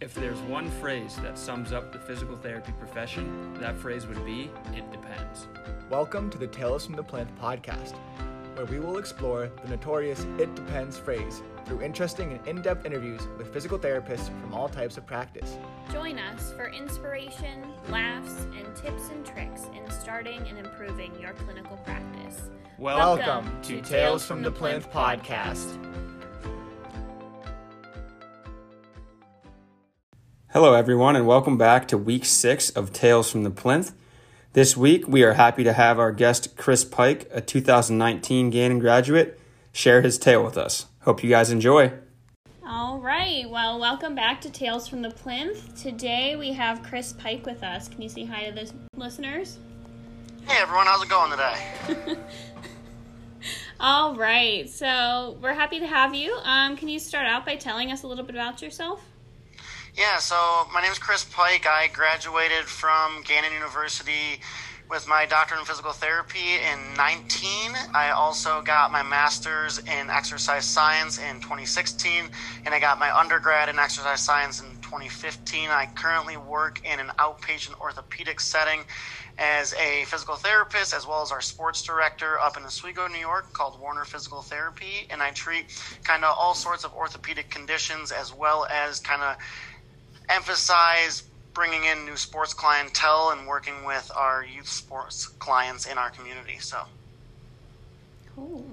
If there's one phrase that sums up the physical therapy profession, that phrase would be it depends. Welcome to the Tales from the Plinth podcast, where we will explore the notorious it depends phrase through interesting and in depth interviews with physical therapists from all types of practice. Join us for inspiration, laughs, and tips and tricks in starting and improving your clinical practice. Welcome, to Tales from the Plinth podcast. Hello, everyone, and welcome back to week six of Tales from the Plinth. This week, we are happy to have our guest, Chris Pike, a 2019 Gannon graduate, share his tale with us. Hope you guys enjoy. All right. Well, welcome back to Tales from the Plinth. Today we have Chris Pike with us. Can you say hi to the listeners? Hey everyone, how's it going today? All right. So we're happy to have you. Um, can you start out by telling us a little bit about yourself? Yeah, so my name is Chris Pike. I graduated from Gannon University with my doctorate in physical therapy in 19. I also got my master's in exercise science in 2016, and I got my undergrad in exercise science in 2015. I currently work in an outpatient orthopedic setting as a physical therapist as well as our sports director up in Oswego, New York, called Warner Physical Therapy, and I treat kind of all sorts of orthopedic conditions as well as kind of emphasize bringing in new sports clientele and working with our youth sports clients in our community. So, Cool.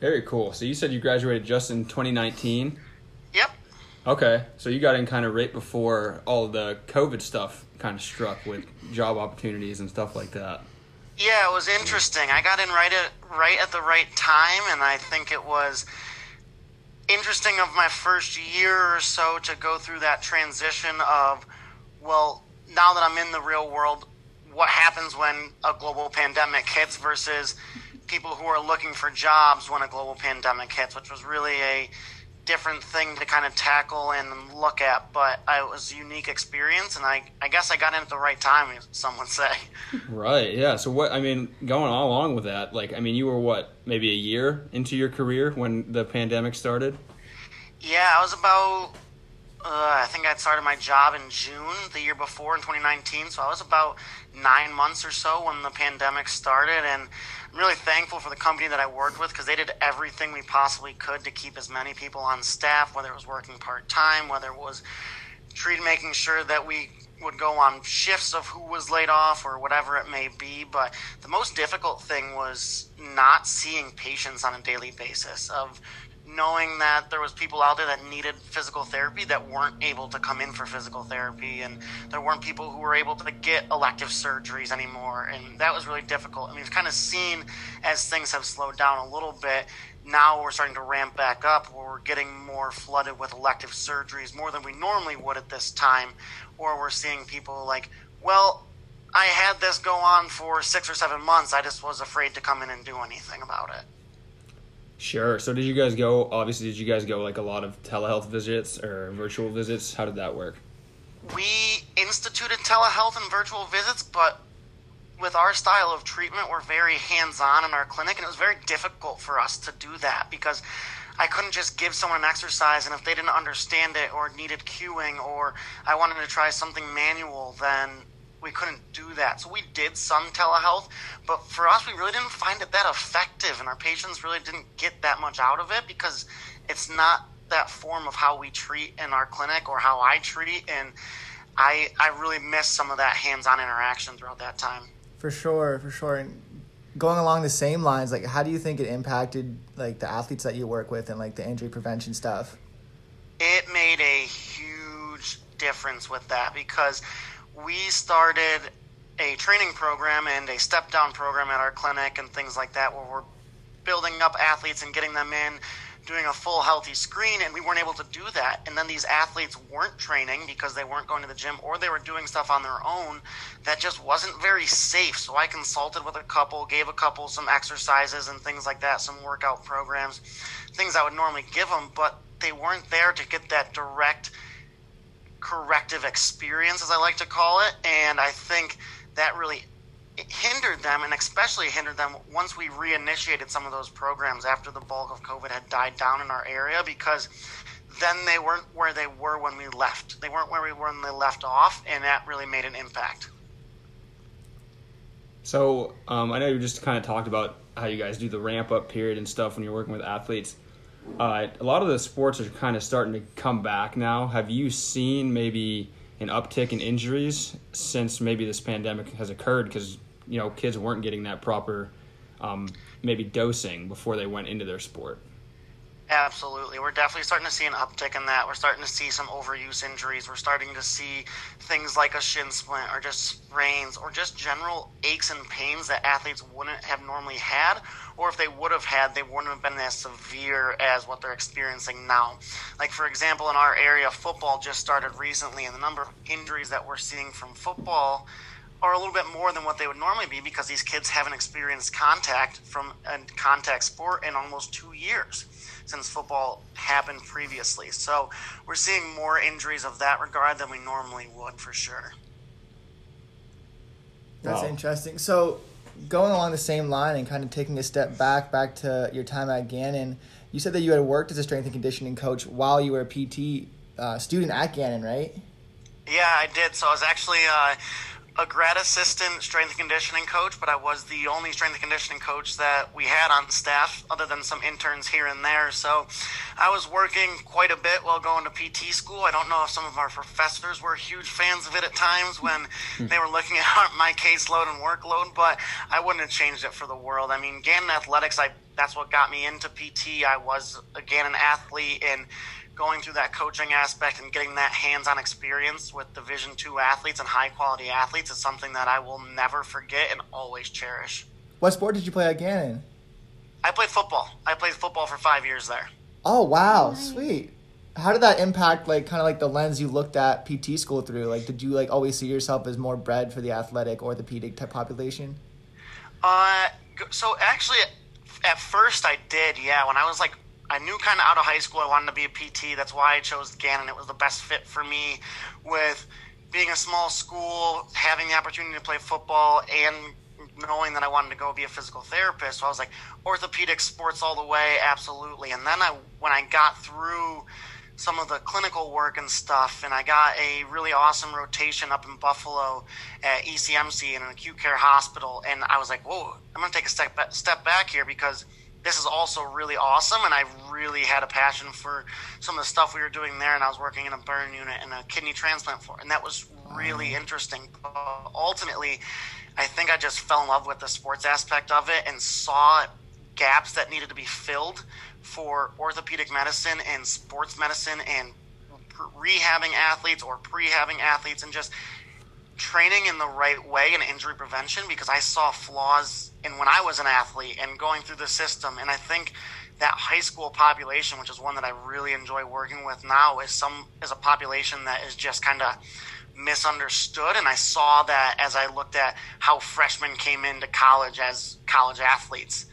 Very cool. So, you said you graduated just in 2019. yep. Okay, so you got in kind of right before all the COVID stuff kind of struck with job opportunities and stuff like that. Yeah, it was interesting. I got in right at right at the right time, and I think it was interesting of my first year or so to go through that transition of, well, now that I'm in the real world, what happens when a global pandemic hits versus people who are looking for jobs when a global pandemic hits, which was really a different thing to kind of tackle and look at, but I, it was a unique experience, and I, I guess I got in at the right time, some would say. Right. Yeah. So what? I mean, going all along with that, like, I mean, you were what, maybe a year into your career when the pandemic started. Yeah, I was about. Uh, I think I'd started my job in June the year before in 2019, so I was about nine months or so when the pandemic started, and I'm really thankful for the company that I worked with because they did everything we possibly could to keep as many people on staff, whether it was working part time, whether it was treat making sure that we would go on shifts of who was laid off or whatever it may be. But the most difficult thing was not seeing patients on a daily basis of knowing that there was people out there that needed physical therapy that weren't able to come in for physical therapy and there weren't people who were able to get elective surgeries anymore and that was really difficult. And we've kind of seen as things have slowed down a little bit now we're starting to ramp back up where we're getting more flooded with elective surgeries more than we normally would at this time or we're seeing people like well i had this go on for six or seven months i just was afraid to come in and do anything about it Sure. So did you guys go? Obviously, did you guys go like a lot of telehealth visits or virtual visits? How did that work? we instituted telehealth and virtual visits, but with our style of treatment, we're very hands on in our clinic, and it was very difficult for us to do that because I couldn't just give someone an exercise, and if they didn't understand it or needed cueing, or I wanted to try something manual, then we couldn't do that. So we did some telehealth, but for us, we really didn't find it that effective, and our patients really didn't get that much out of it because it's not that form of how we treat in our clinic or how I treat, and I I really missed some of that hands-on interaction throughout that time. For sure, for sure. And going along the same lines, like how do you think it impacted like the athletes that you work with and like the injury prevention stuff? It made a huge difference with that because we started a training program and a step down program at our clinic and things like that where we're building up athletes and getting them in doing a full healthy screen and we weren't able to do that. And then these athletes weren't training because they weren't going to the gym or they were doing stuff on their own that just wasn't very safe. So i consulted with a couple gave a couple some exercises and things like that some workout programs things i would normally give them but they weren't there to get that direct corrective experience as i like to call it and i think that really hindered them, and especially hindered them once we reinitiated some of those programs after the bulk of COVID had died down in our area because then they weren't where they were when we left. They weren't where we were when they left off, and that really made an impact. So um, I know you just kind of talked about how you guys do the ramp up period and stuff when you're working with athletes. Uh, a lot of the sports are kind of starting to come back now. Have you seen maybe an uptick in injuries since maybe this pandemic has occurred? Because you know kids weren't getting that proper um, maybe dosing before they went into their sport. Absolutely. We're definitely starting to see an uptick in that. We're starting to see some overuse injuries. We're starting to see things like a shin splint or just sprains or just general aches and pains that athletes wouldn't have normally had, or if they would have had, they wouldn't have been as severe as what they're experiencing now. Like, for example, in our area, football just started recently, and the number of injuries that we're seeing from football are a little bit more than what they would normally be because these kids haven't experienced contact from a contact sport in almost two years since football happened previously. So we're seeing more injuries of that regard than we normally would for sure. That's Wow. interesting. So, going along the same line and kind of taking a step back, back to your time at Gannon, you said that you had worked as a strength and conditioning coach while you were a PT uh, student at Gannon, right? Yeah, I did. So I was actually uh, a grad assistant strength and conditioning coach, but I was the only strength and conditioning coach that we had on staff, other than some interns here and there. So I was working quite a bit while going to PT school. I don't know if some of our professors were huge fans of it at times when they were looking at my caseload and workload, but I wouldn't have changed it for the world. I mean, Gannon Athletics, I that's what got me into PT. I was again an athlete and going through that coaching aspect and getting that hands-on experience with division two athletes and high quality athletes is something that i will never forget and always cherish What sport did you play at Gannon? i played football i played football for five years there Oh wow, Nice. sweet. How did that impact like kind of like the lens you looked at PT school through? Like did you like always see yourself as more bred for the athletic orthopedic type population? Uh, so actually, at first I did. Yeah, when I was like, I knew kind of out of high school I wanted to be a PT. That's why I chose Gannon. It was the best fit for me with being a small school, having the opportunity to play football, and knowing that I wanted to go be a physical therapist. So I was like, orthopedic sports all the way, absolutely. And then I, when I got through some of the clinical work and stuff, and I got a really awesome rotation up in Buffalo at ECMC in an acute care hospital, and I was like, "Whoa, I'm gonna take a step step back here because this is also really awesome." And I really had a passion for some of the stuff we were doing there, and I was working in a burn unit and a kidney transplant floor, and that was really interesting. But ultimately, I think I just fell in love with the sports aspect of it and saw gaps that needed to be filled for orthopedic medicine and sports medicine and rehabbing athletes or prehabbing athletes and just training in the right way in injury prevention because I saw flaws in when I was an athlete and going through the system. And I think that high school population, which is one that I really enjoy working with now, is some is a population that is just kind of misunderstood. And I saw that as I looked at how freshmen came into college as college athletes.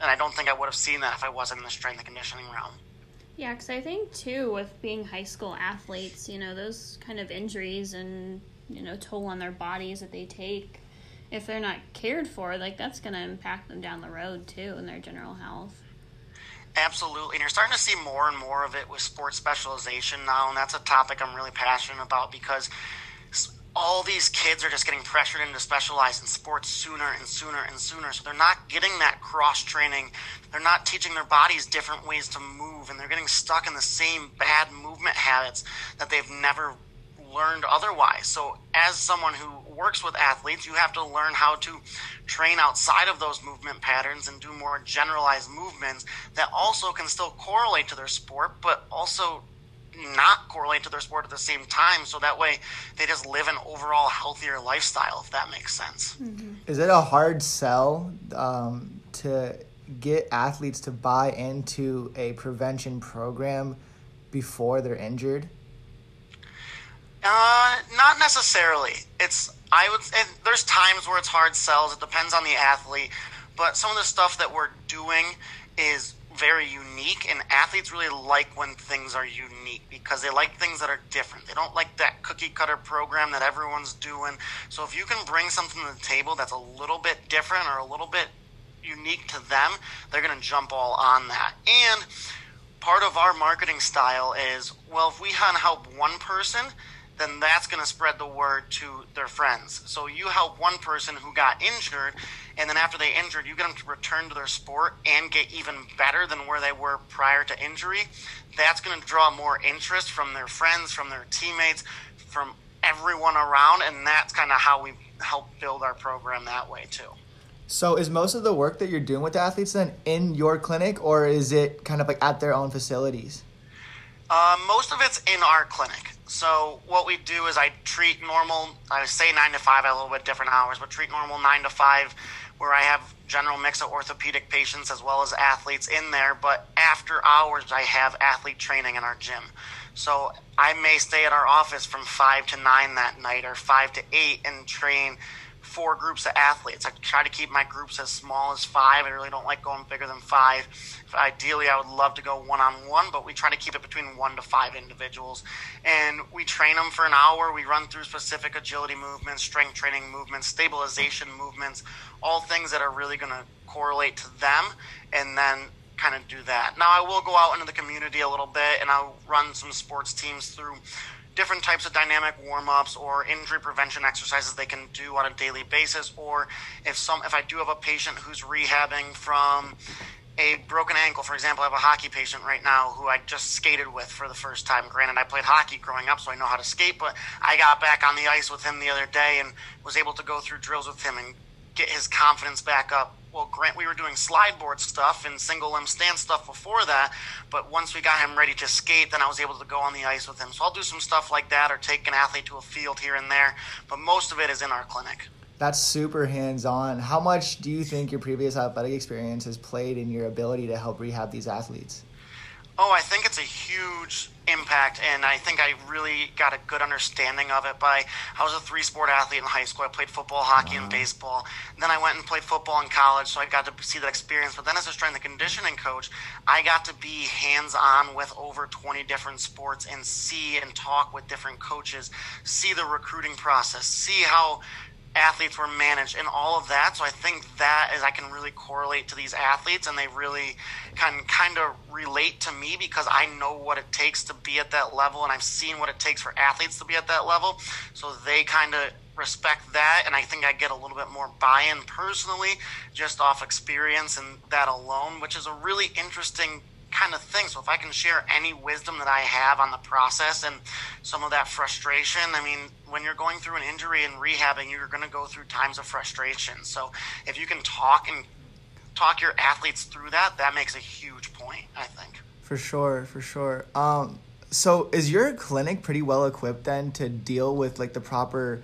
And I don't think I would have seen that if I wasn't in the strength and conditioning realm. Yeah, because I think too, with being high school athletes, you know, those kind of injuries and, you know, toll on their bodies that they take, if they're not cared for, like that's going to impact them down the road too in their general health. Absolutely. And you're starting to see more and more of it with sports specialization now. And that's a topic I'm really passionate about because all these kids are just getting pressured into specialize in sports sooner and sooner and sooner. So they're not getting that cross training. They're not teaching their bodies different ways to move. And they're getting stuck in the same bad movement habits that they've never learned otherwise. So, as someone who works with athletes, you have to learn how to train outside of those movement patterns and do more generalized movements that also can still correlate to their sport, but also not correlate to their sport at the same time. So that way they just live an overall healthier lifestyle, if that makes sense. Is it a hard sell um, to get athletes to buy into a prevention program before they're injured? Uh, not necessarily. It's I would. There's times where it's hard sells. It depends on the athlete, but some of the stuff that we're doing is very unique, and athletes really like when things are unique because they like things that are different. They don't like that cookie cutter program that everyone's doing. So if you can bring something to the table that's a little bit different or a little bit unique to them, they're going to jump all on that. And part of our marketing style is well, if we can help one person, then that's going to spread the word to their friends. So you help one person who got injured, and then after they injured, you get them to return to their sport and get even better than where they were prior to injury. That's going to draw more interest from their friends, from their teammates, from everyone around, and that's kind of how we help build our program that way too. So, is most of the work that you're doing with the athletes then in your clinic, or is it kind of like at their own facilities? Uh, most of it's in our clinic. So what we do is I treat normal. I say nine to five, at a little bit different hours, but treat normal nine to five, where I have general mix of orthopedic patients as well as athletes in there. But after hours, I have athlete training in our gym. So I may stay at our office from five to nine that night, or five to eight, and train four groups of athletes. I try to keep my groups as small as five. I really don't like going bigger than five. Ideally, I would love to go one on one, but we try to keep it between one to five individuals. And we train them for an hour. We run through specific agility movements, strength training movements, stabilization movements, all things that are really going to correlate to them. And then kind of do that. Now, I will go out into the community a little bit and I'll run some sports teams through different types of dynamic warm-ups or injury prevention exercises they can do on a daily basis or if some if I do have a patient who's rehabbing from a broken ankle, for example, I have a hockey patient right now who I just skated with for the first time. Granted, I played hockey growing up, so I know how to skate, but I got back on the ice with him the other day and was able to go through drills with him and get his confidence back up well, Grant, we were doing slide board stuff and single limb stand stuff before that, but once we got him ready to skate, then I was able to go on the ice with him. So I'll do some stuff like that or take an athlete to a field here and there, but most of it is in our clinic. That's super hands on. How much do you think your previous athletic experience has played in your ability to help rehab these athletes? Oh, I think it's a huge impact, and I think I really got a good understanding of it by I was a three sport athlete in high school. I played football, hockey, wow. and baseball. Then I went and played football in college, so I got to see that experience. But then as a strength and conditioning coach, I got to be hands on with over 20 different sports and see and talk with different coaches, see the recruiting process, see how athletes were managed and all of that. So I think that is I can really correlate to these athletes and they really can kind of relate to me because I know what it takes to be at that level and I've seen what it takes for athletes to be at that level. So they kind of respect that and I think I get a little bit more buy-in personally just off experience and that alone, which is a really interesting kind of thing. So if I can share any wisdom that I have on the process and some of that frustration, I mean, when you're going through an injury and rehabbing, you're going to go through times of frustration. So if you can talk and talk your athletes through that, that makes a huge point, I think. For sure, for sure. Um, so is your clinic pretty well equipped then to deal with like the proper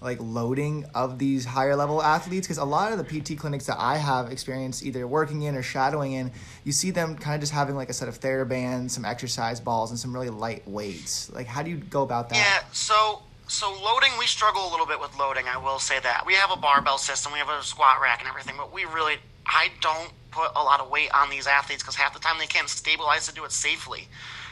like loading of these higher level athletes because a lot of the PT clinics that I have experienced either working in or shadowing in, you see them kind of just having like a set of TheraBands, some exercise balls, and some really light weights. Like, how do you go about that? Yeah, so so loading, we struggle a little bit with loading. I will say that we have a barbell system, we have a squat rack and everything, but we really, I don't put a lot of weight on these athletes because half the time they can't stabilize to do it safely.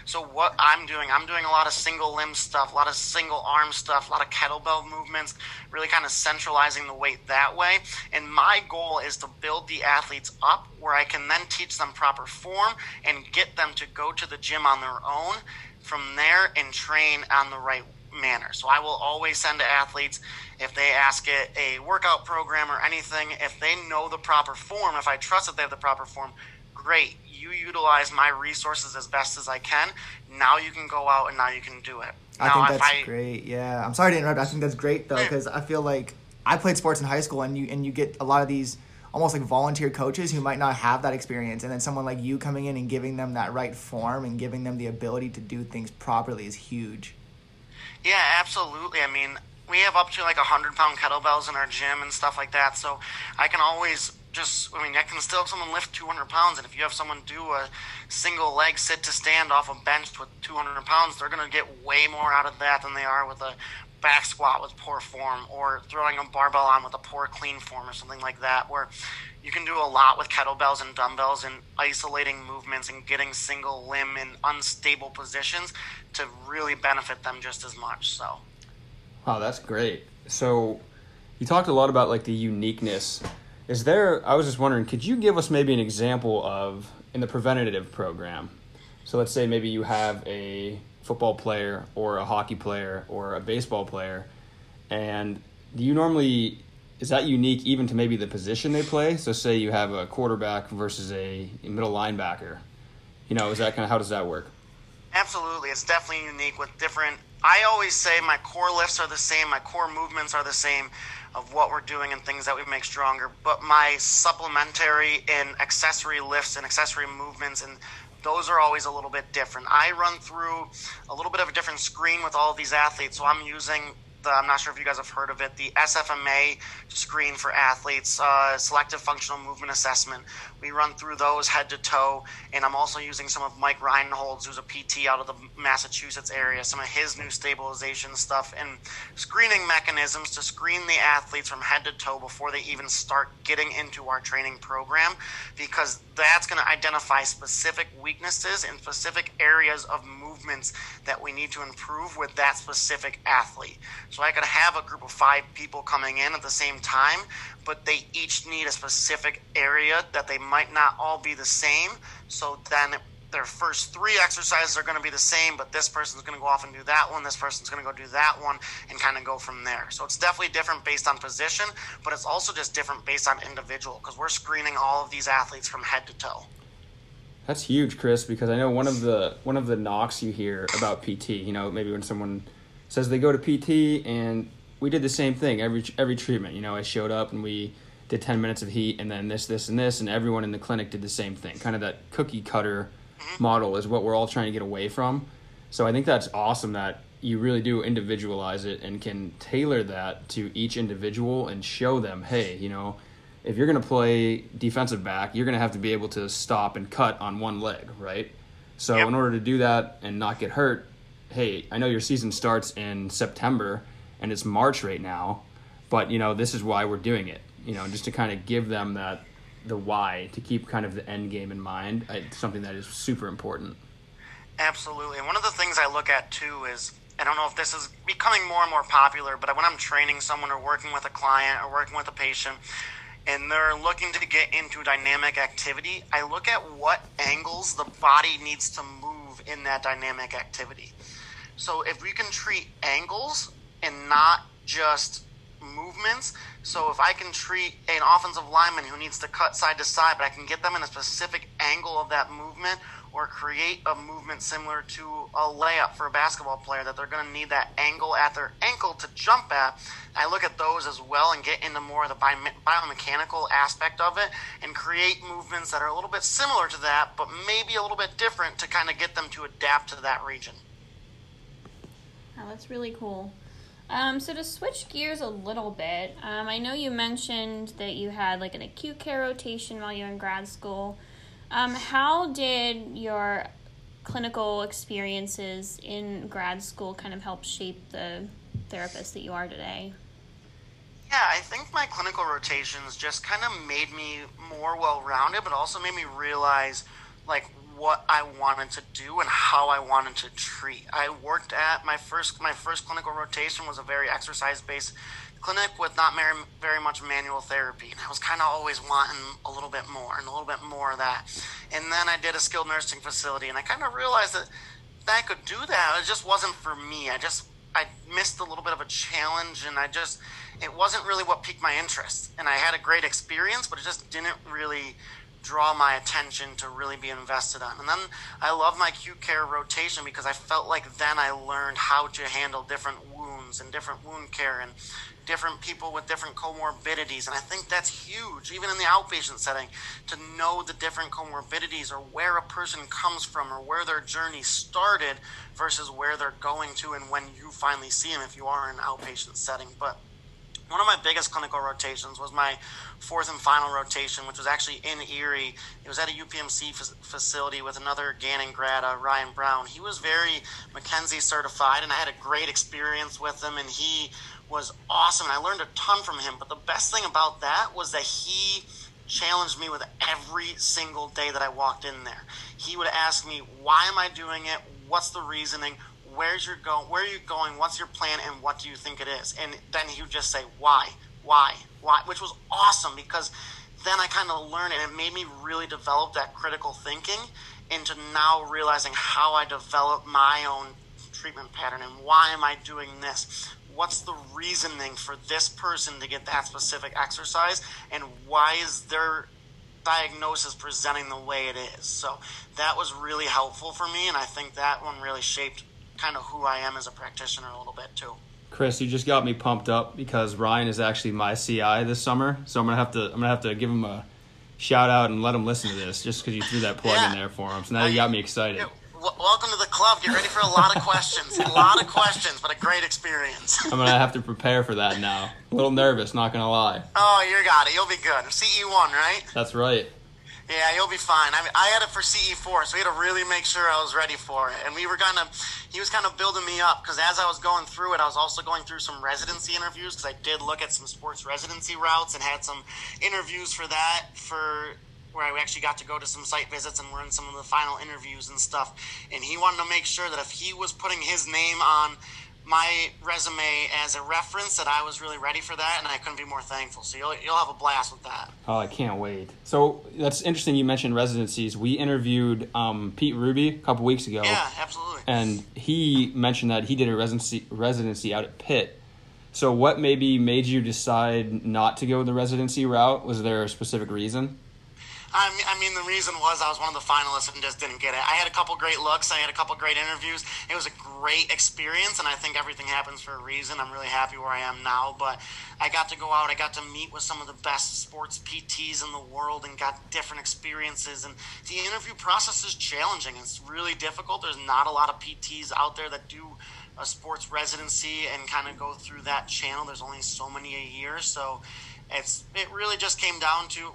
So what I'm doing, I'm doing a lot of single limb stuff, a lot of single arm stuff, a lot of kettlebell movements, really kind of centralizing the weight that way. And my goal is to build the athletes up where I can then teach them proper form and get them to go to the gym on their own from there and train on the right manner. So I will always send to athletes if they ask it a workout program or anything, if they know the proper form, if I trust that they have the proper form, great you utilize my resources as best as I can. Now you can go out and now you can do it. I think that's I, great. Yeah, I'm sorry to interrupt. I think that's great though because I feel like I played sports in high school and you and you get a lot of these almost like volunteer coaches who might not have that experience and then someone like you coming in and giving them that right form and giving them the ability to do things properly is huge. Yeah, absolutely. I mean, we have up to like a hundred pound kettlebells in our gym and stuff like that. So I can always just, I mean, I can still have someone lift 200 pounds, and if you have someone do a single leg sit to stand off a bench with 200 pounds, they're going to get way more out of that than they are with a back squat with poor form or throwing a barbell on with a poor clean form or something like that, where you can do a lot with kettlebells and dumbbells and isolating movements and getting single limb in unstable positions to really benefit them just as much. So, wow, that's great. So, you talked a lot about like the uniqueness is there? I was just wondering, could you give us maybe an example of in the preventative program, So let's say maybe you have a football player or a hockey player or a baseball player, and do you normally is that unique even to maybe the position they play? So say you have a quarterback versus a middle linebacker. You know, is that kind of how does that work? Absolutely, it's definitely unique with different. I always say my core lifts are the same, my core movements are the same of what we're doing and things that we make stronger, but my supplementary and accessory lifts and accessory movements and those are always a little bit different. I run through a little bit of a different screen with all these athletes, so I'm using the, I'm not sure if you guys have heard of it, the SFMA screen for athletes, uh, selective functional movement assessment. We run through those head to toe, and I'm also using some of Mike Reinold's, who's a PT out of the Massachusetts area, some of his new stabilization stuff and screening mechanisms to screen the athletes from head to toe before they even start getting into our training program, because that's going to identify specific weaknesses in specific areas of movements that we need to improve with that specific athlete. So I could have a group of five people coming in at the same time, but they each need a specific area that they might not all be the same. So then their first three exercises are going to be the same, but this person's going to go off and do that one, this person's going to go do that one, and kind of go from there. So it's definitely different based on position, but it's also just different based on individual because we're screening all of these athletes from head to toe. That's huge, Chris, because I know one of the one of the knocks you hear about PT, you know, maybe when someone says they go to PT and we did the same thing every every treatment. You know, I showed up and we did 10 minutes of heat and then this this and this and everyone in the clinic did the same thing. Kind of that cookie cutter mm-hmm. model is what we're all trying to get away from. So I think that's awesome that you really do individualize it and can tailor that to each individual and show them, hey, you know, if you're going to play defensive back, you're going to have to be able to stop and cut on one leg, right? So Yep. in order to do that and not get hurt, hey, I know your season starts in September and it's March right now, but you know, this is why we're doing it. You know, just to kind of give them that the why to keep kind of the end game in mind. It's something that is super important. Absolutely. And one of the things I look at too is I don't know if this is becoming more and more popular, but when I'm training someone or working with a client or working with a patient and they're looking to get into dynamic activity, I look at what angles the body needs to move in that dynamic activity. So if we can treat angles and not just movements, so if I can treat an offensive lineman who needs to cut side to side, but I can get them in a specific angle of that movement or create a movement similar to a layup for a basketball player that they're going to need that angle at their ankle to jump at. I look at those as well and get into more of the biomechanical aspect of it and create movements that are a little bit similar to that, but maybe a little bit different to kind of get them to adapt to that region. Oh, that's really cool. Um, so to switch gears a little bit, um, I know you mentioned that you had like an acute care rotation while you were in grad school. Um, how did your clinical experiences in grad school kind of help shape the therapist that you are today? Yeah, I think my clinical rotations just kind of made me more well rounded, but also made me realize like what I wanted to do and how I wanted to treat. I worked at my first my first clinical rotation was a very exercise based clinic with not very, very much manual therapy, and I was kind of always wanting a little bit more and a little bit more of that. And then I did a skilled nursing facility, and I kind of realized that that I could do that. It just wasn't for me. I just I missed a little bit of a challenge, and I just it wasn't really what piqued my interest. And I had a great experience, but it just didn't really draw my attention to really be invested on. And then I love my acute care rotation because I felt like then I learned how to handle different wounds and different wound care and different people with different comorbidities. And I think that's huge, even in the outpatient setting, to know the different comorbidities or where a person comes from or where their journey started versus where they're going to and when you finally see them if you are in an outpatient setting. But one of my biggest clinical rotations was my fourth and final rotation, which was actually in Erie. It was at a UPMC facility with another Gannon grad, uh, Ryan Brown. He was very McKenzie certified, and I had a great experience with him, and he was awesome. I learned a ton from him. But the best thing about that was that he challenged me with every single day that I walked in there. He would ask me, "Why am I doing it? What's the reasoning? Where's your go? Where are you going? What's your plan? And what do you think it is?" And then he would just say, "Why? Why? Why?" Which was awesome because then I kind of learned, and it made me really develop that critical thinking. into now realizing how I develop my own treatment pattern and why am I doing this? What's the reasoning for this person to get that specific exercise and why is their diagnosis presenting the way it is? So that was really helpful for me and I think that one really shaped kind of who I am as a practitioner a little bit too. Chris, you just got me pumped up because Ryan is actually my CI this summer, so I'm gonna have to I'm gonna have to give him a shout out and let him listen to this just because you threw that plug Yeah. in there for him. So now you got me excited. W- welcome to the club. Get ready for a lot of questions. a lot of questions, but a great experience. I'm gonna have to prepare for that now. A little nervous, not gonna lie. oh, you got it. You'll be good. CE1, right? That's right. Yeah, you'll be fine. I I had it for CE4, so we had to really make sure I was ready for it. And we were kind of, he was kind of building me up because as I was going through it, I was also going through some residency interviews because I did look at some sports residency routes and had some interviews for that for where I actually got to go to some site visits and were in some of the final interviews and stuff. And he wanted to make sure that if he was putting his name on my resume as a reference, that I was really ready for that, and I couldn't be more thankful. So you'll you'll have a blast with that. Oh, I can't wait. So that's interesting. You mentioned residencies. We interviewed um, Pete Ruby a couple weeks ago, Yeah, absolutely. and he mentioned that he did a residency residency out at Pitt. So, what maybe made you decide not to go the residency route? Was there a specific reason? I mean, I mean, the reason was I was one of the finalists and just didn't get it. I had a couple great looks. I had a couple great interviews. It was a great experience, and I think everything happens for a reason. I'm really happy where I am now. But I got to go out. I got to meet with some of the best sports PTs in the world and got different experiences. And the interview process is challenging. It's really difficult. There's not a lot of PTs out there that do a sports residency and kind of go through that channel. There's only so many a year, so it's it really just came down to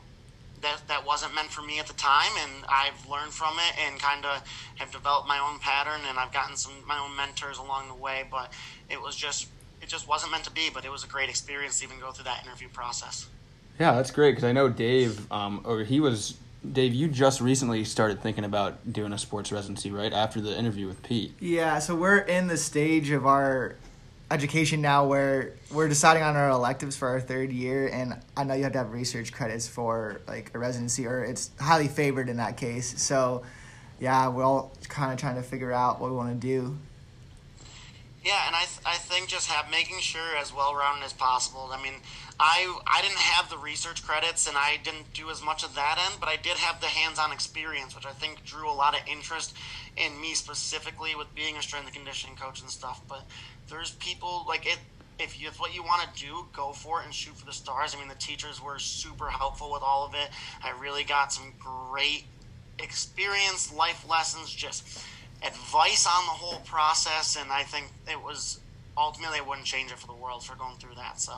that that wasn't meant for me at the time and I've learned from it and kind of have developed my own pattern and I've gotten some my own mentors along the way but it was just it just wasn't meant to be but it was a great experience to even go through that interview process Yeah, that's great because I know Dave, um, or he was Dave. You just recently started thinking about doing a sports residency, right? After the interview with Pete. Yeah, so we're in the stage of our education now where we're deciding on our electives for our third year, and I know you have to have research credits for like a residency, or it's highly favored in that case. So, yeah, we're all kind of trying to figure out what we want to do. Yeah, and I, th- I think just have making sure as well rounded as possible. I mean, I I didn't have the research credits and I didn't do as much of that end, but I did have the hands on experience, which I think drew a lot of interest in me specifically with being a strength and conditioning coach and stuff. But there's people like it. If it's what you want to do, go for it and shoot for the stars. I mean, the teachers were super helpful with all of it. I really got some great experience, life lessons, just advice on the whole process, and I think it was ultimately I wouldn't change it for the world for going through that. So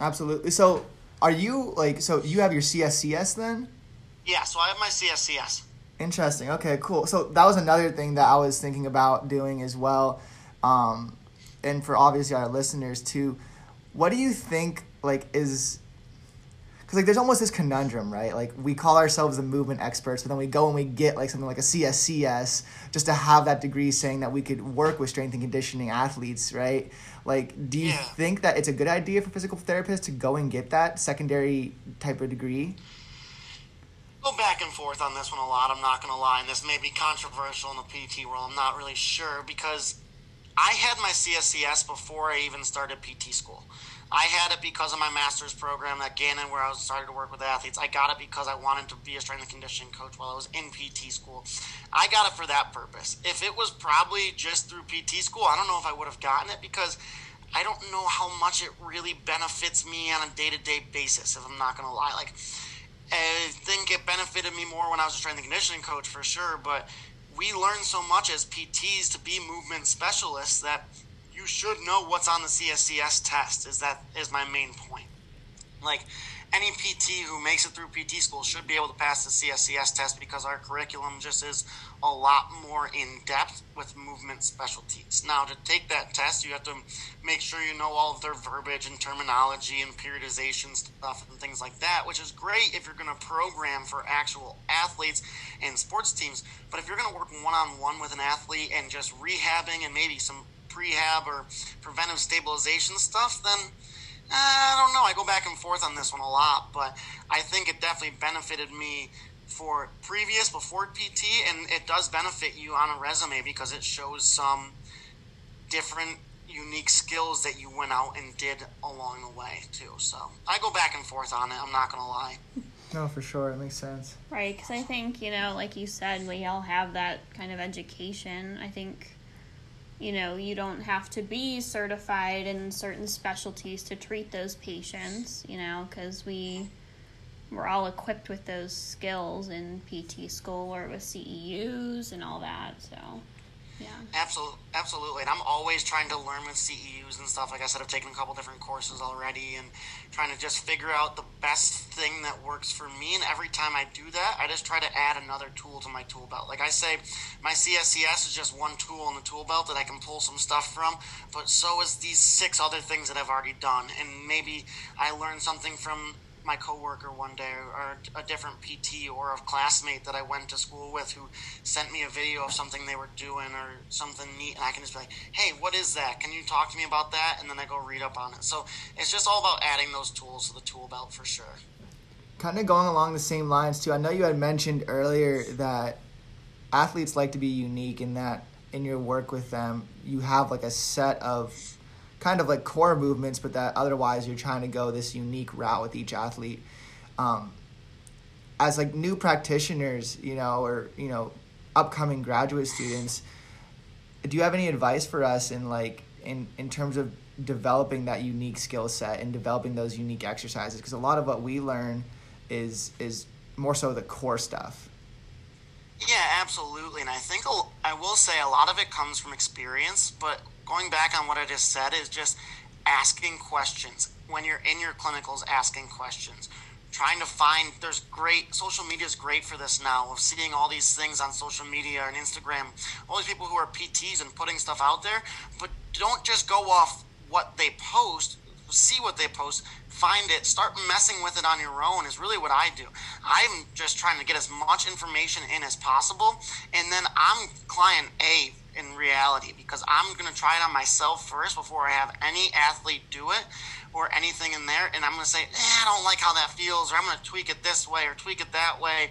Absolutely. So, are you like so you have your CSCS then? yeah, so I have my CSCS. Interesting. Okay, cool. So that was another thing that I was thinking about doing as well. Um, and for obviously our listeners too, what do you think like is because like there's almost this conundrum, right? Like we call ourselves the movement experts, but then we go and we get like something like a CSCS just to have that degree saying that we could work with strength and conditioning athletes, right? Like, do you Yeah. think that it's a good idea for physical therapists to go and get that secondary type of degree? Go back and forth on this one a lot. I'm not going to lie, and this may be controversial in the PT world. I'm not really sure because I had my CSCS before I even started PT school. I had it because of my master's program at Gannon, where I was started to work with athletes. I got it because I wanted to be a strength and conditioning coach while I was in PT school. I got it for that purpose. If it was probably just through PT school, I don't know if I would have gotten it because I don't know how much it really benefits me on a day to day basis. If I'm not going to lie, like I think it benefited me more when I was a strength and conditioning coach for sure, but we learn so much as PTs to be movement specialists that you should know what's on the CSCS test. Is that is my main point. Like any PT who makes it through PT school should be able to pass the CSCS test because our curriculum just is a lot more in depth with movement specialties. Now, to take that test, you have to make sure you know all of their verbiage and terminology and periodization stuff and things like that, which is great if you're going to program for actual athletes and sports teams. But if you're going to work one on one with an athlete and just rehabbing and maybe some prehab or preventive stabilization stuff, then eh, I don't know. I go back and forth on this one a lot, but I think it definitely benefited me for previous before PT, and it does benefit you on a resume because it shows some different unique skills that you went out and did along the way too. So I go back and forth on it. I'm not gonna lie. No, for sure, it makes sense. Right, because I think you know, like you said, we all have that kind of education. I think you know you don't have to be certified in certain specialties to treat those patients. You know, because we we're all equipped with those skills in PT school or with CEUs and all that. So yeah. Absolutely, absolutely. And I'm always trying to learn with CEUs and stuff. Like I said, I've taken a couple different courses already and trying to just figure out the best thing that works for me. And every time I do that, I just try to add another tool to my tool belt. Like I say, my CSCS is just one tool in the tool belt that I can pull some stuff from, but so is these six other things that I've already done. And maybe I learned something from my coworker one day or a different PT or a classmate that I went to school with who sent me a video of something they were doing or something neat and I can just be like, "Hey, what is that? Can you talk to me about that?" and then I go read up on it. So, it's just all about adding those tools to the tool belt for sure. Kind of going along the same lines too. I know you had mentioned earlier that athletes like to be unique in that in your work with them, you have like a set of kind of like core movements, but that otherwise you're trying to go this unique route with each athlete. Um, as like new practitioners, you know, or you know, upcoming graduate students, do you have any advice for us in like in in terms of developing that unique skill set and developing those unique exercises? Because a lot of what we learn is is more so the core stuff. Yeah, absolutely. And I think I will say a lot of it comes from experience, but going back on what I just said is just asking questions. When you're in your clinicals, asking questions. Trying to find, there's great, social media is great for this now, of seeing all these things on social media and Instagram, all these people who are PTs and putting stuff out there, but don't just go off what they post, see what they post, find it, start messing with it on your own is really what I do. I'm just trying to get as much information in as possible, and then I'm client A in reality because I'm going to try it on myself first before I have any athlete do it or anything in there. And I'm going to say, eh, I don't like how that feels, or I'm going to tweak it this way or tweak it that way.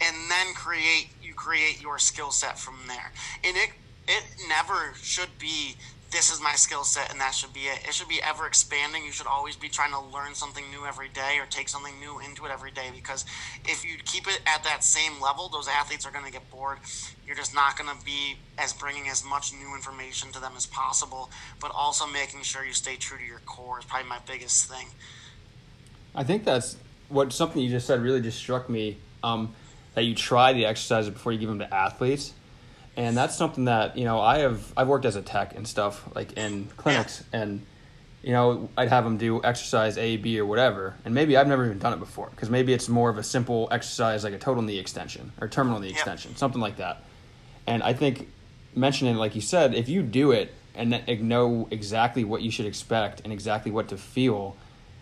And then create, you create your skill set from there. And it, it never should be this is my skill set and that should be it. It should be ever expanding. You should always be trying to learn something new every day or take something new into it every day because if you keep it at that same level, those athletes are going to get bored. You're just not going to be as bringing as much new information to them as possible, but also making sure you stay true to your core is probably my biggest thing. I think that's what something you just said really just struck me um, that you try the exercises before you give them to athletes and that's something that you know I have I've worked as a tech and stuff like in clinics and you know I'd have them do exercise A B or whatever. And maybe I've never even done it before because maybe it's more of a simple exercise like a total knee extension or terminal knee extension something like that. And I think mentioning like you said if you do it and know exactly what you should expect and exactly what to feel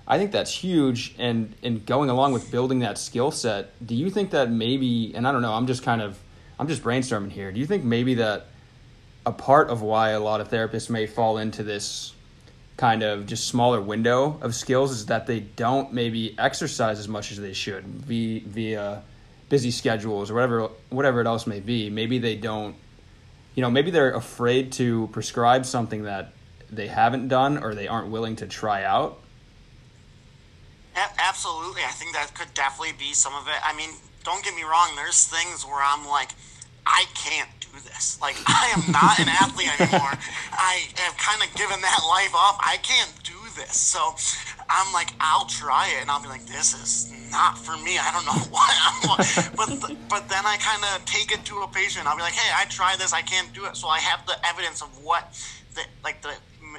I think that's huge. And and going along with building that skill set do you think that maybe and I don't know I'm just kind of I'm just brainstorming here. Do you think maybe that a part of why a lot of therapists may fall into this kind of just smaller window of skills is that they don't maybe exercise as much as they should via, via busy schedules or whatever whatever it else may be. Maybe they don't you know, maybe they're afraid to prescribe something that they haven't done or they aren't willing to try out. Absolutely. I think that could definitely be some of it. I mean, don't get me wrong, there's things where I'm like, I can't do this. Like, I am not an athlete anymore. I have kind of given that life up. I can't do this. So I'm like, I'll try it. And I'll be like, this is not for me. I don't know why. but, but then I kind of take it to a patient. I'll be like, hey, I tried this. I can't do it. So I have the evidence of what the, like the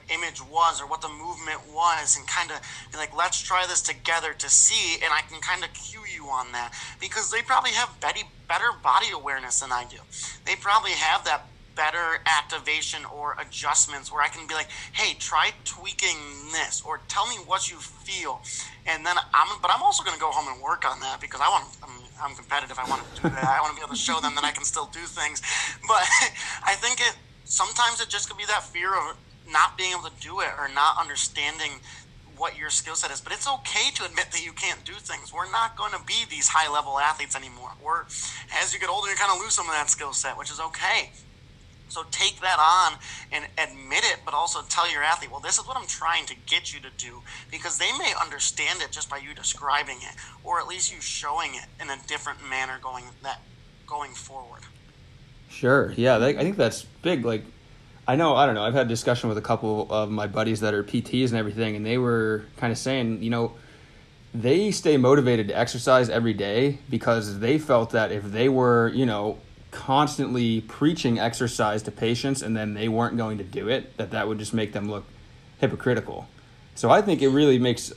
image was or what the movement was and kind of be like let's try this together to see and i can kind of cue you on that because they probably have better, body awareness than i do they probably have that better activation or adjustments where I can be like, hey, try tweaking this or tell me what you feel. And then I'm, but I'm also going to go home and work on that because I want, I'm, I'm competitive. I want to do that. I want to be able to show them that I can still do things. But I think it, sometimes it just could be that fear of not being able to do it or not understanding what your skill set is, but it's okay to admit that you can't do things. We're not going to be these high level athletes anymore. We're as you get older, you kind of lose some of that skill set, which is okay. So take that on and admit it, but also tell your athlete, well, this is what I'm trying to get you to do, because they may understand it just by you describing it, or at least you showing it in a different manner going that going forward. Sure. Yeah, I think that's big. Like, I know, I don't know. I've had discussion with a couple of my buddies that are PTs and everything, and they were kind of saying, you know, they stay motivated to exercise every day because they felt that if they were, you know, constantly preaching exercise to patients and then they weren't going to do it, that that would just make them look hypocritical. So I think it really makes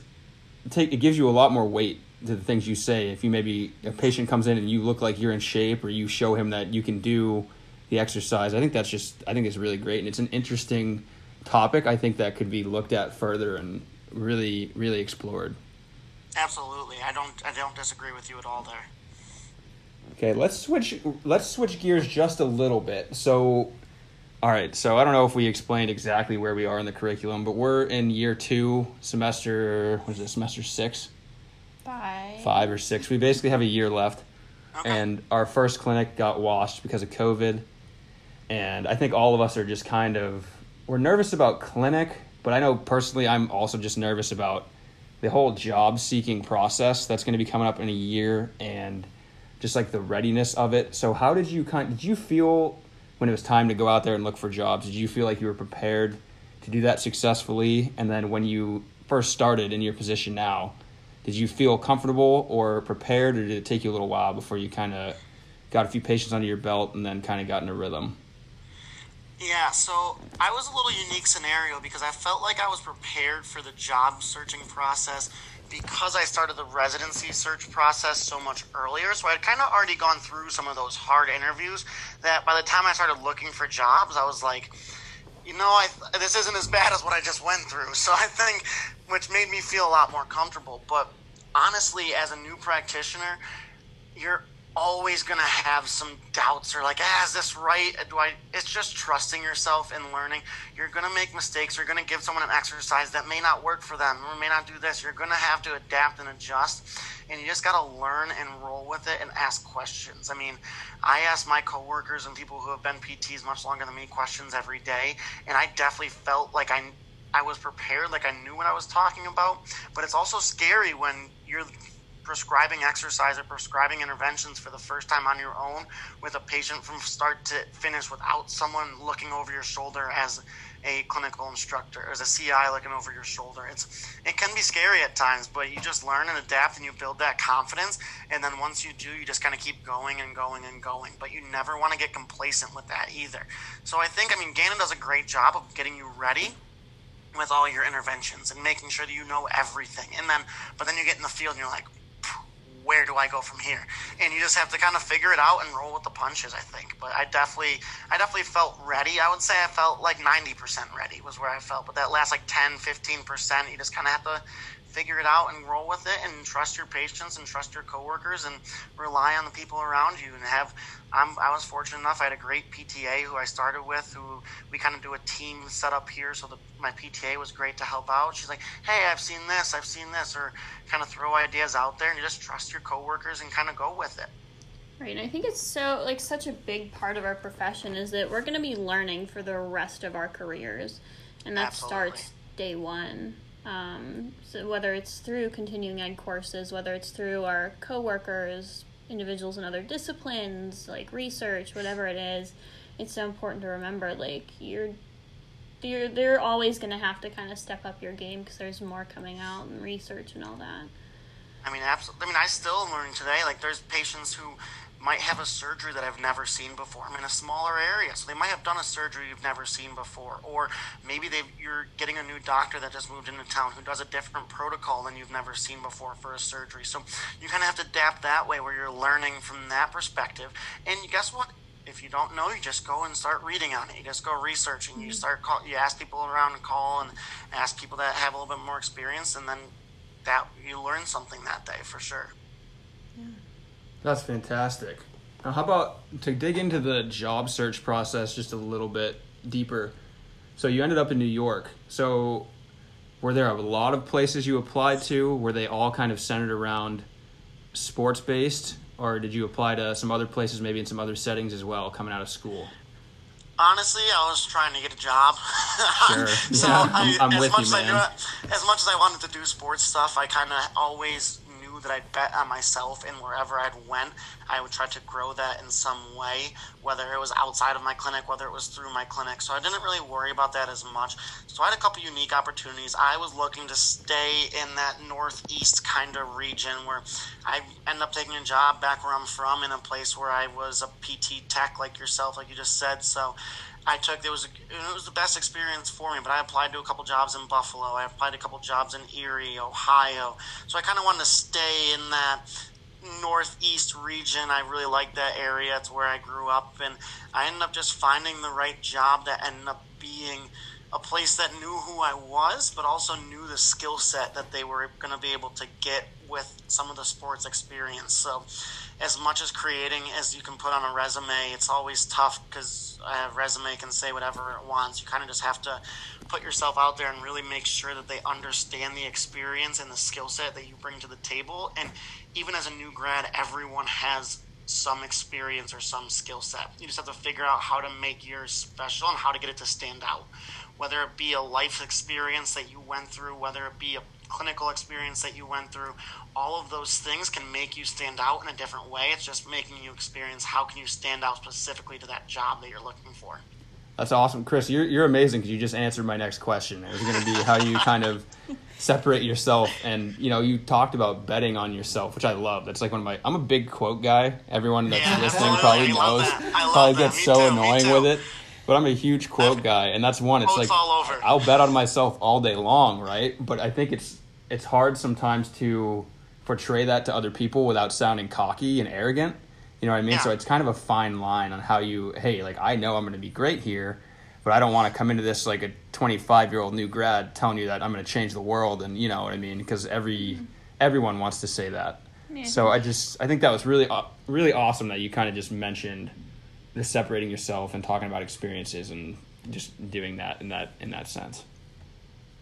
take it gives you a lot more weight to the things you say. If you maybe a patient comes in and you look like you're in shape or you show him that you can do the exercise, I think that's just I think it's really great and it's an interesting topic. I think that could be looked at further and really really explored. Absolutely. I don't I don't disagree with you at all there. Okay, let's switch. Let's switch gears just a little bit. So, all right. So I don't know if we explained exactly where we are in the curriculum, but we're in year two, semester. What is it? Semester six. Five. Five or six. We basically have a year left, Okay. and our first clinic got washed because of COVID, and I think all of us are just kind of we're nervous about clinic, but I know personally I'm also just nervous about the whole job seeking process that's going to be coming up in a year and just like the readiness of it. So how did you kind did you feel when it was time to go out there and look for jobs? Did you feel like you were prepared to do that successfully? And then when you first started in your position now, did you feel comfortable or prepared or did it take you a little while before you kind of got a few patients under your belt and then kind of got in a rhythm? Yeah, so I was a little unique scenario because I felt like I was prepared for the job searching process because I started the residency search process so much earlier. So I'd kind of already gone through some of those hard interviews that by the time I started looking for jobs, I was like, you know, I, this isn't as bad as what I just went through. So I think, which made me feel a lot more comfortable. But honestly, as a new practitioner, you're always gonna have some doubts or like, ah, is this right? Do I? It's just trusting yourself and learning. You're gonna make mistakes. You're gonna give someone an exercise that may not work for them or may not do this. You're gonna have to adapt and adjust, and you just gotta learn and roll with it and ask questions. I mean, I ask my coworkers and people who have been PTs much longer than me questions every day, and I definitely felt like I. I was prepared, like I knew what I was talking about, but it's also scary when you're prescribing exercise or prescribing interventions for the first time on your own with a patient from start to finish without someone looking over your shoulder as a clinical instructor as a CI looking over your shoulder. It's it can be scary at times, but you just learn and adapt and you build that confidence and then once you do, you just kind of keep going and going and going, but you never want to get complacent with that either. So I think I mean Gannon does a great job of getting you ready with all your interventions and making sure that you know everything. And then but then you get in the field and you're like where do I go from here? And you just have to kind of figure it out and roll with the punches, I think. But I definitely, I definitely felt ready. I would say I felt like 90% ready was where I felt. But that last like 10, 15%, you just kind of have to figure it out and roll with it and trust your patients and trust your coworkers and rely on the people around you and have I'm, I was fortunate enough I had a great PTA who I started with who we kind of do a team setup here so the, my PTA was great to help out she's like hey I've seen this I've seen this or kind of throw ideas out there and you just trust your coworkers and kind of go with it Right. And I think it's so like such a big part of our profession is that we're going to be learning for the rest of our careers, and that Absolutely. starts day one. Um, so whether it's through continuing ed courses, whether it's through our coworkers, individuals in other disciplines, like research, whatever it is, it's so important to remember like you're you're they're always going to have to kind of step up your game because there's more coming out and research and all that. I mean, absolutely. I mean, I still learning today. Like, there's patients who might have a surgery that I've never seen before. I'm in a smaller area, so they might have done a surgery you've never seen before, or maybe you're getting a new doctor that just moved into town who does a different protocol than you've never seen before for a surgery. So you kind of have to adapt that way, where you're learning from that perspective. And guess what? If you don't know, you just go and start reading on it. You just go researching. You mm-hmm. start call. You ask people around and call and ask people that have a little bit more experience, and then that you learn something that day for sure. That's fantastic. Now, how about to dig into the job search process just a little bit deeper? So you ended up in New York. So were there a lot of places you applied to? Were they all kind of centered around sports based, or did you apply to some other places, maybe in some other settings as well, coming out of school? Honestly, I was trying to get a job. Sure. so Yeah, I, I'm- I'm as with much you, as I man. knew, as much as I wanted to do sports stuff, I kind of always knew that I'd bet on myself, and wherever I'd went, I would try to grow that in some way, whether it was outside of my clinic, whether it was through my clinic. So I didn't really worry about that as much. So I had a couple unique opportunities. I was looking to stay in that northeast kind of region where I end up taking a job back where I'm from in a place where I was a PT tech like yourself, like you just said. So I took it was it was the best experience for me. But I applied to a couple jobs in Buffalo. I applied to a couple jobs in Erie, Ohio. So I kind of wanted to stay in that northeast region. I really liked that area. It's where I grew up, and I ended up just finding the right job that ended up being a place that knew who I was, but also knew the skill set that they were going to be able to get with some of the sports experience. So, as much as creating as you can put on a resume, it's always tough because a resume can say whatever it wants. You kind of just have to put yourself out there and really make sure that they understand the experience and the skill set that you bring to the table. And even as a new grad, everyone has some experience or some skill set. You just have to figure out how to make yours special and how to get it to stand out. Whether it be a life experience that you went through, whether it be a clinical experience that you went through, all of those things can make you stand out in a different way. It's just making you experience how can you stand out specifically to that job that you're looking for. That's awesome, Chris. You're you're amazing because you just answered my next question. It was going to be how you kind of separate yourself, and you know, you talked about betting on yourself, which I love. That's like one of my. I'm a big quote guy. Everyone that's Yeah, listening absolutely. probably knows. that. I love Probably that. gets Me so too, annoying with it, but I'm a huge quote guy, and that's one. It's Quotes like all over. I'll bet on myself all day long, right? But I think it's it's hard sometimes to portray that to other people without sounding cocky and arrogant. You know what I mean? Yeah. So it's kind of a fine line on how you, hey, like I know I'm going to be great here, but I don't want to come into this like a 25 year old new grad telling you that I'm going to change the world, and you know what I mean? Because every mm-hmm. everyone wants to say that. Yeah. So I just I think that was really uh, really awesome that you kind of just mentioned the separating yourself and talking about experiences and just doing that in that in that sense.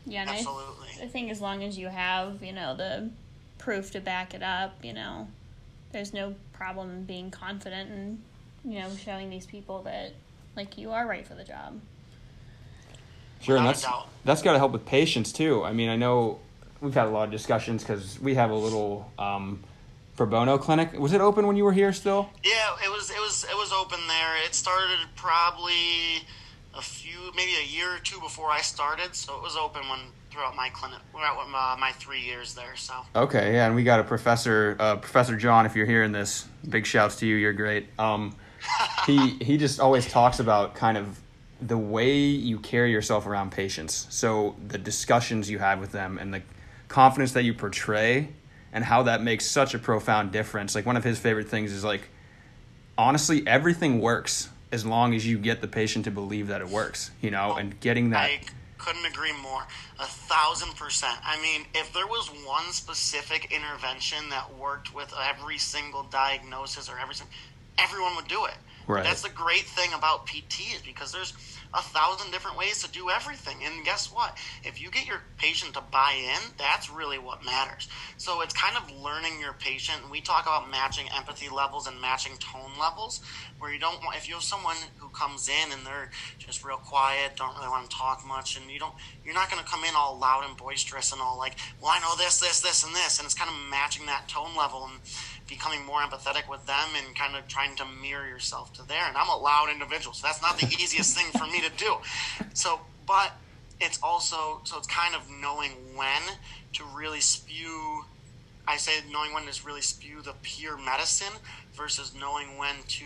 Yeah, and I, Absolutely. I think as long as you have, you know, the proof to back it up, you know, there's no problem being confident and, you know, showing these people that, like, you are right for the job. Sure, and Without a that's that's got to help with patience too. I mean, I know we've had a lot of discussions because we have a little um, pro bono clinic. Was it open when you were here still? Yeah, it was it was it was open there. It started probably a few, maybe a year or two before I started, so it was open when throughout my clinic, throughout my, my three years there. So Okay, yeah, and we got a professor, uh, Professor John. If you're hearing this, big shouts to you. You're great. Um, he he just always talks about kind of the way you carry yourself around patients. So the discussions you have with them and the confidence that you portray, and how that makes such a profound difference. Like one of his favorite things is like, honestly, everything works as long as you get the patient to believe that it works. You know, and getting that. I couldn't agree more. A thousand percent. I mean, if there was one specific intervention that worked with every single diagnosis or every single, everyone would do it. Right. That's the great thing about PT is because there's a thousand different ways to do everything. And guess what? If you get your patient to buy in, that's really what matters. So it's kind of learning your patient. We talk about matching empathy levels and matching tone levels, where you don't want if you have someone who comes in and they're just real quiet, don't really want to talk much, and you don't you're not going to come in all loud and boisterous and all like, well, I know this, this, this, and this, and it's kind of matching that tone level and becoming more empathetic with them and kind of trying to mirror yourself to there. And I'm a loud individual, so that's not the easiest thing for me to do. So, but it's also so it's kind of knowing when to really spew. I say knowing when to really spew the pure medicine versus knowing when to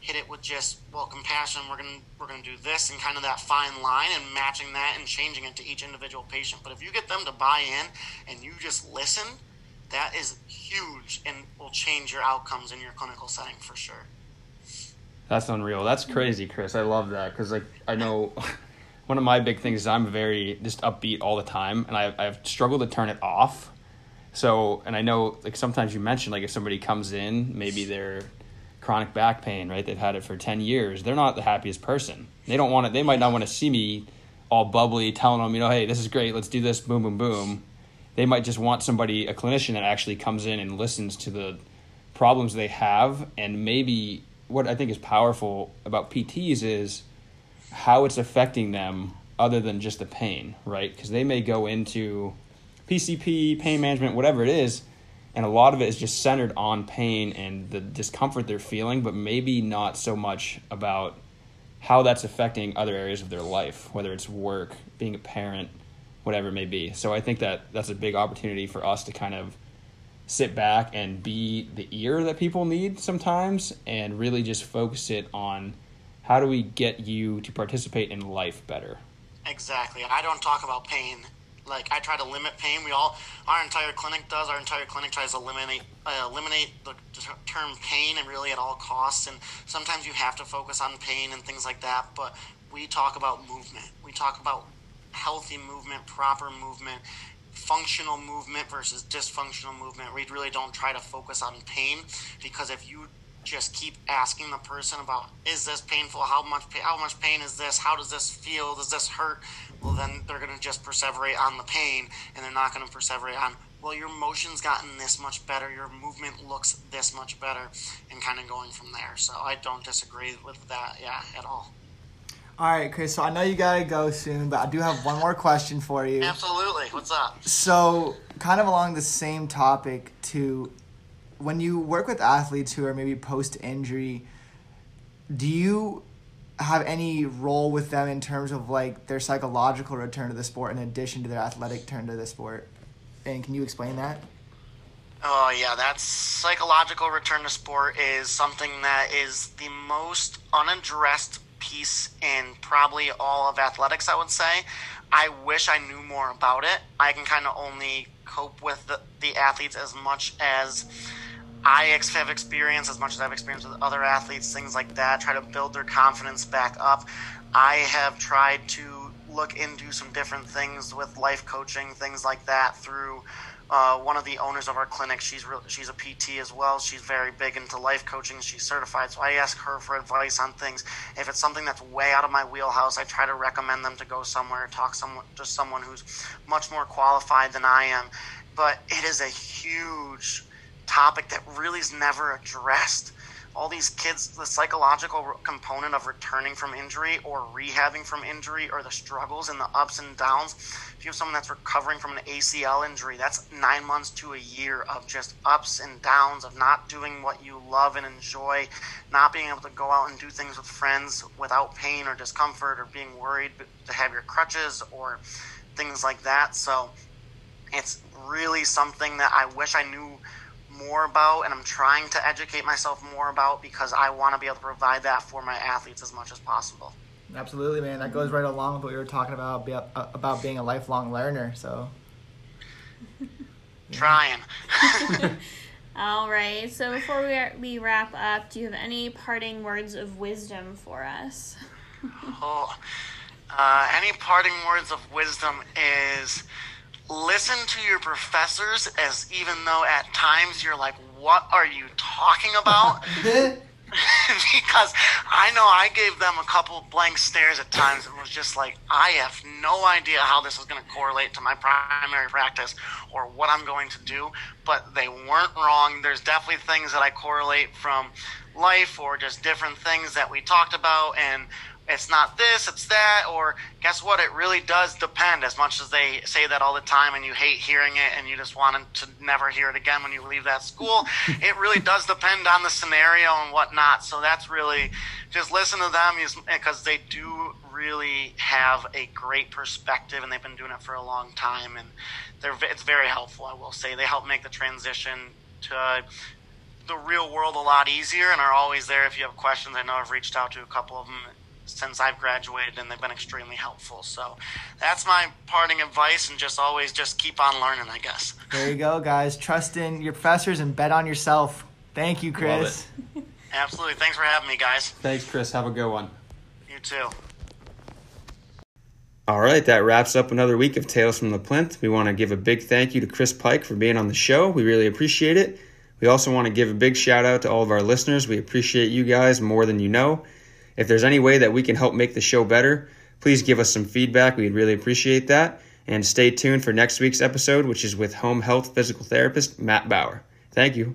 hit it with just well compassion. We're gonna we're gonna do this and kind of that fine line and matching that and changing it to each individual patient. But if you get them to buy in and you just listen, that is huge and will change your outcomes in your clinical setting for sure. That's unreal. That's crazy, Chris. I love that because like I know one of my big things is I'm very just upbeat all the time, and I've I've struggled to turn it off. So, and I know like sometimes you mentioned like if somebody comes in, maybe they're chronic back pain, right? They've had it for ten years. They're not the happiest person. They don't want to. They might not want to see me all bubbly, telling them, you know, hey, this is great, let's do this, boom, boom, boom. They might just want somebody, a clinician that actually comes in and listens to the problems they have. And maybe what I think is powerful about PTs is how it's affecting them other than just the pain, right? Because they may go into PCP, pain management, whatever it is, and a lot of it is just centered on pain and the discomfort they're feeling, but maybe not so much about how that's affecting other areas of their life, whether it's work, being a parent, whatever it may be. So I think that that's a big opportunity for us to kind of sit back and be the ear that people need sometimes and really just focus it on how do we get you to participate in life better. Exactly. I don't talk about pain like I try to limit pain. We all, our entire clinic does. Our entire clinic tries to eliminate uh, eliminate the term pain and really at all costs. And sometimes you have to focus on pain and things like that. But we talk about movement. We talk about healthy movement, proper movement, functional movement versus dysfunctional movement. We really don't try to focus on pain because if you just keep asking the person about is this painful? How much pain, how much pain is this? How does this feel? Does this hurt? Well then they're going to just perseverate on the pain and they're not going to perseverate on well your motion's gotten this much better. Your movement looks this much better and kind of going from there. So i don't disagree with that yeah at all all right, Chris. So I know you gotta go soon, but I do have one more question for you. Absolutely. What's up? So, kind of along the same topic, to when you work with athletes who are maybe post injury, do you have any role with them in terms of like their psychological return to the sport in addition to their athletic turn to the sport? And can you explain that? Oh yeah, that psychological return to sport is something that is the most unaddressed piece in probably all of athletics. I would say. I wish I knew more about it. I can kind of only cope with the, the athletes as much as I have experience as much as I've experienced with other athletes, things like that, try to build their confidence back up. I have tried to look into some different things with life coaching, things like that through uh, one of the owners of our clinic. She's re- she's a PT as well. She's very big into life coaching. She's certified, so I ask her for advice on things. If it's something that's way out of my wheelhouse, I try to recommend them to go somewhere, talk someone to someone who's much more qualified than I am. But it is a huge topic that really is never addressed. All these kids, the psychological component of returning from injury or rehabbing from injury, or the struggles and the ups and downs. If you have someone that's recovering from an ACL injury, that's nine months to a year of just ups and downs, of not doing what you love and enjoy, not being able to go out and do things with friends without pain or discomfort, or being worried to have your crutches or things like that. So it's really something that I wish I knew more about and I'm trying to educate myself more about because I want to be able to provide that for my athletes as much as possible. Absolutely, man. That goes right along with what we were talking about uh, about being a lifelong learner. So, trying. All right. So before we we wrap up, do you have any parting words of wisdom for us? oh, uh, any parting words of wisdom is listen to your professors as even though at times you're like what are you talking about? Because i know i gave them a couple blank stares at times and was just like i have no idea how this is going to correlate to my primary practice or what i'm going to do but they weren't wrong. There's definitely things that i correlate from life or just different things that we talked about and it's not this, it's that, or guess what? It really does depend. As much as they say that all the time, and you hate hearing it, and you just want to never hear it again when you leave that school, it really does depend on the scenario and whatnot. So that's really just listen to them because eh, they do really have a great perspective, and they've been doing it for a long time, and they're it's very helpful. I will say they help make the transition to the real world a lot easier and are always there if you have questions. I know I've reached out to a couple of them since I've graduated, and they've been extremely helpful. So that's my parting advice, and just always just keep on learning, I guess. There you go, guys. Trust in your professors and bet on yourself. Thank you, Chris. Absolutely. Thanks for having me, guys. Thanks, Chris. Have a good one. You too. All right, that wraps up another week of Tales from the Plinth. We want to give a big thank you to Chris Pike for being on the show. We really appreciate it. We also want to give a big shout out to all of our listeners. We appreciate you guys more than you know. If there's any way that we can help make the show better, Please give us some feedback. We'd really appreciate that. And stay tuned for next week's episode, which is with home health physical therapist Matt Bauer. Thank you.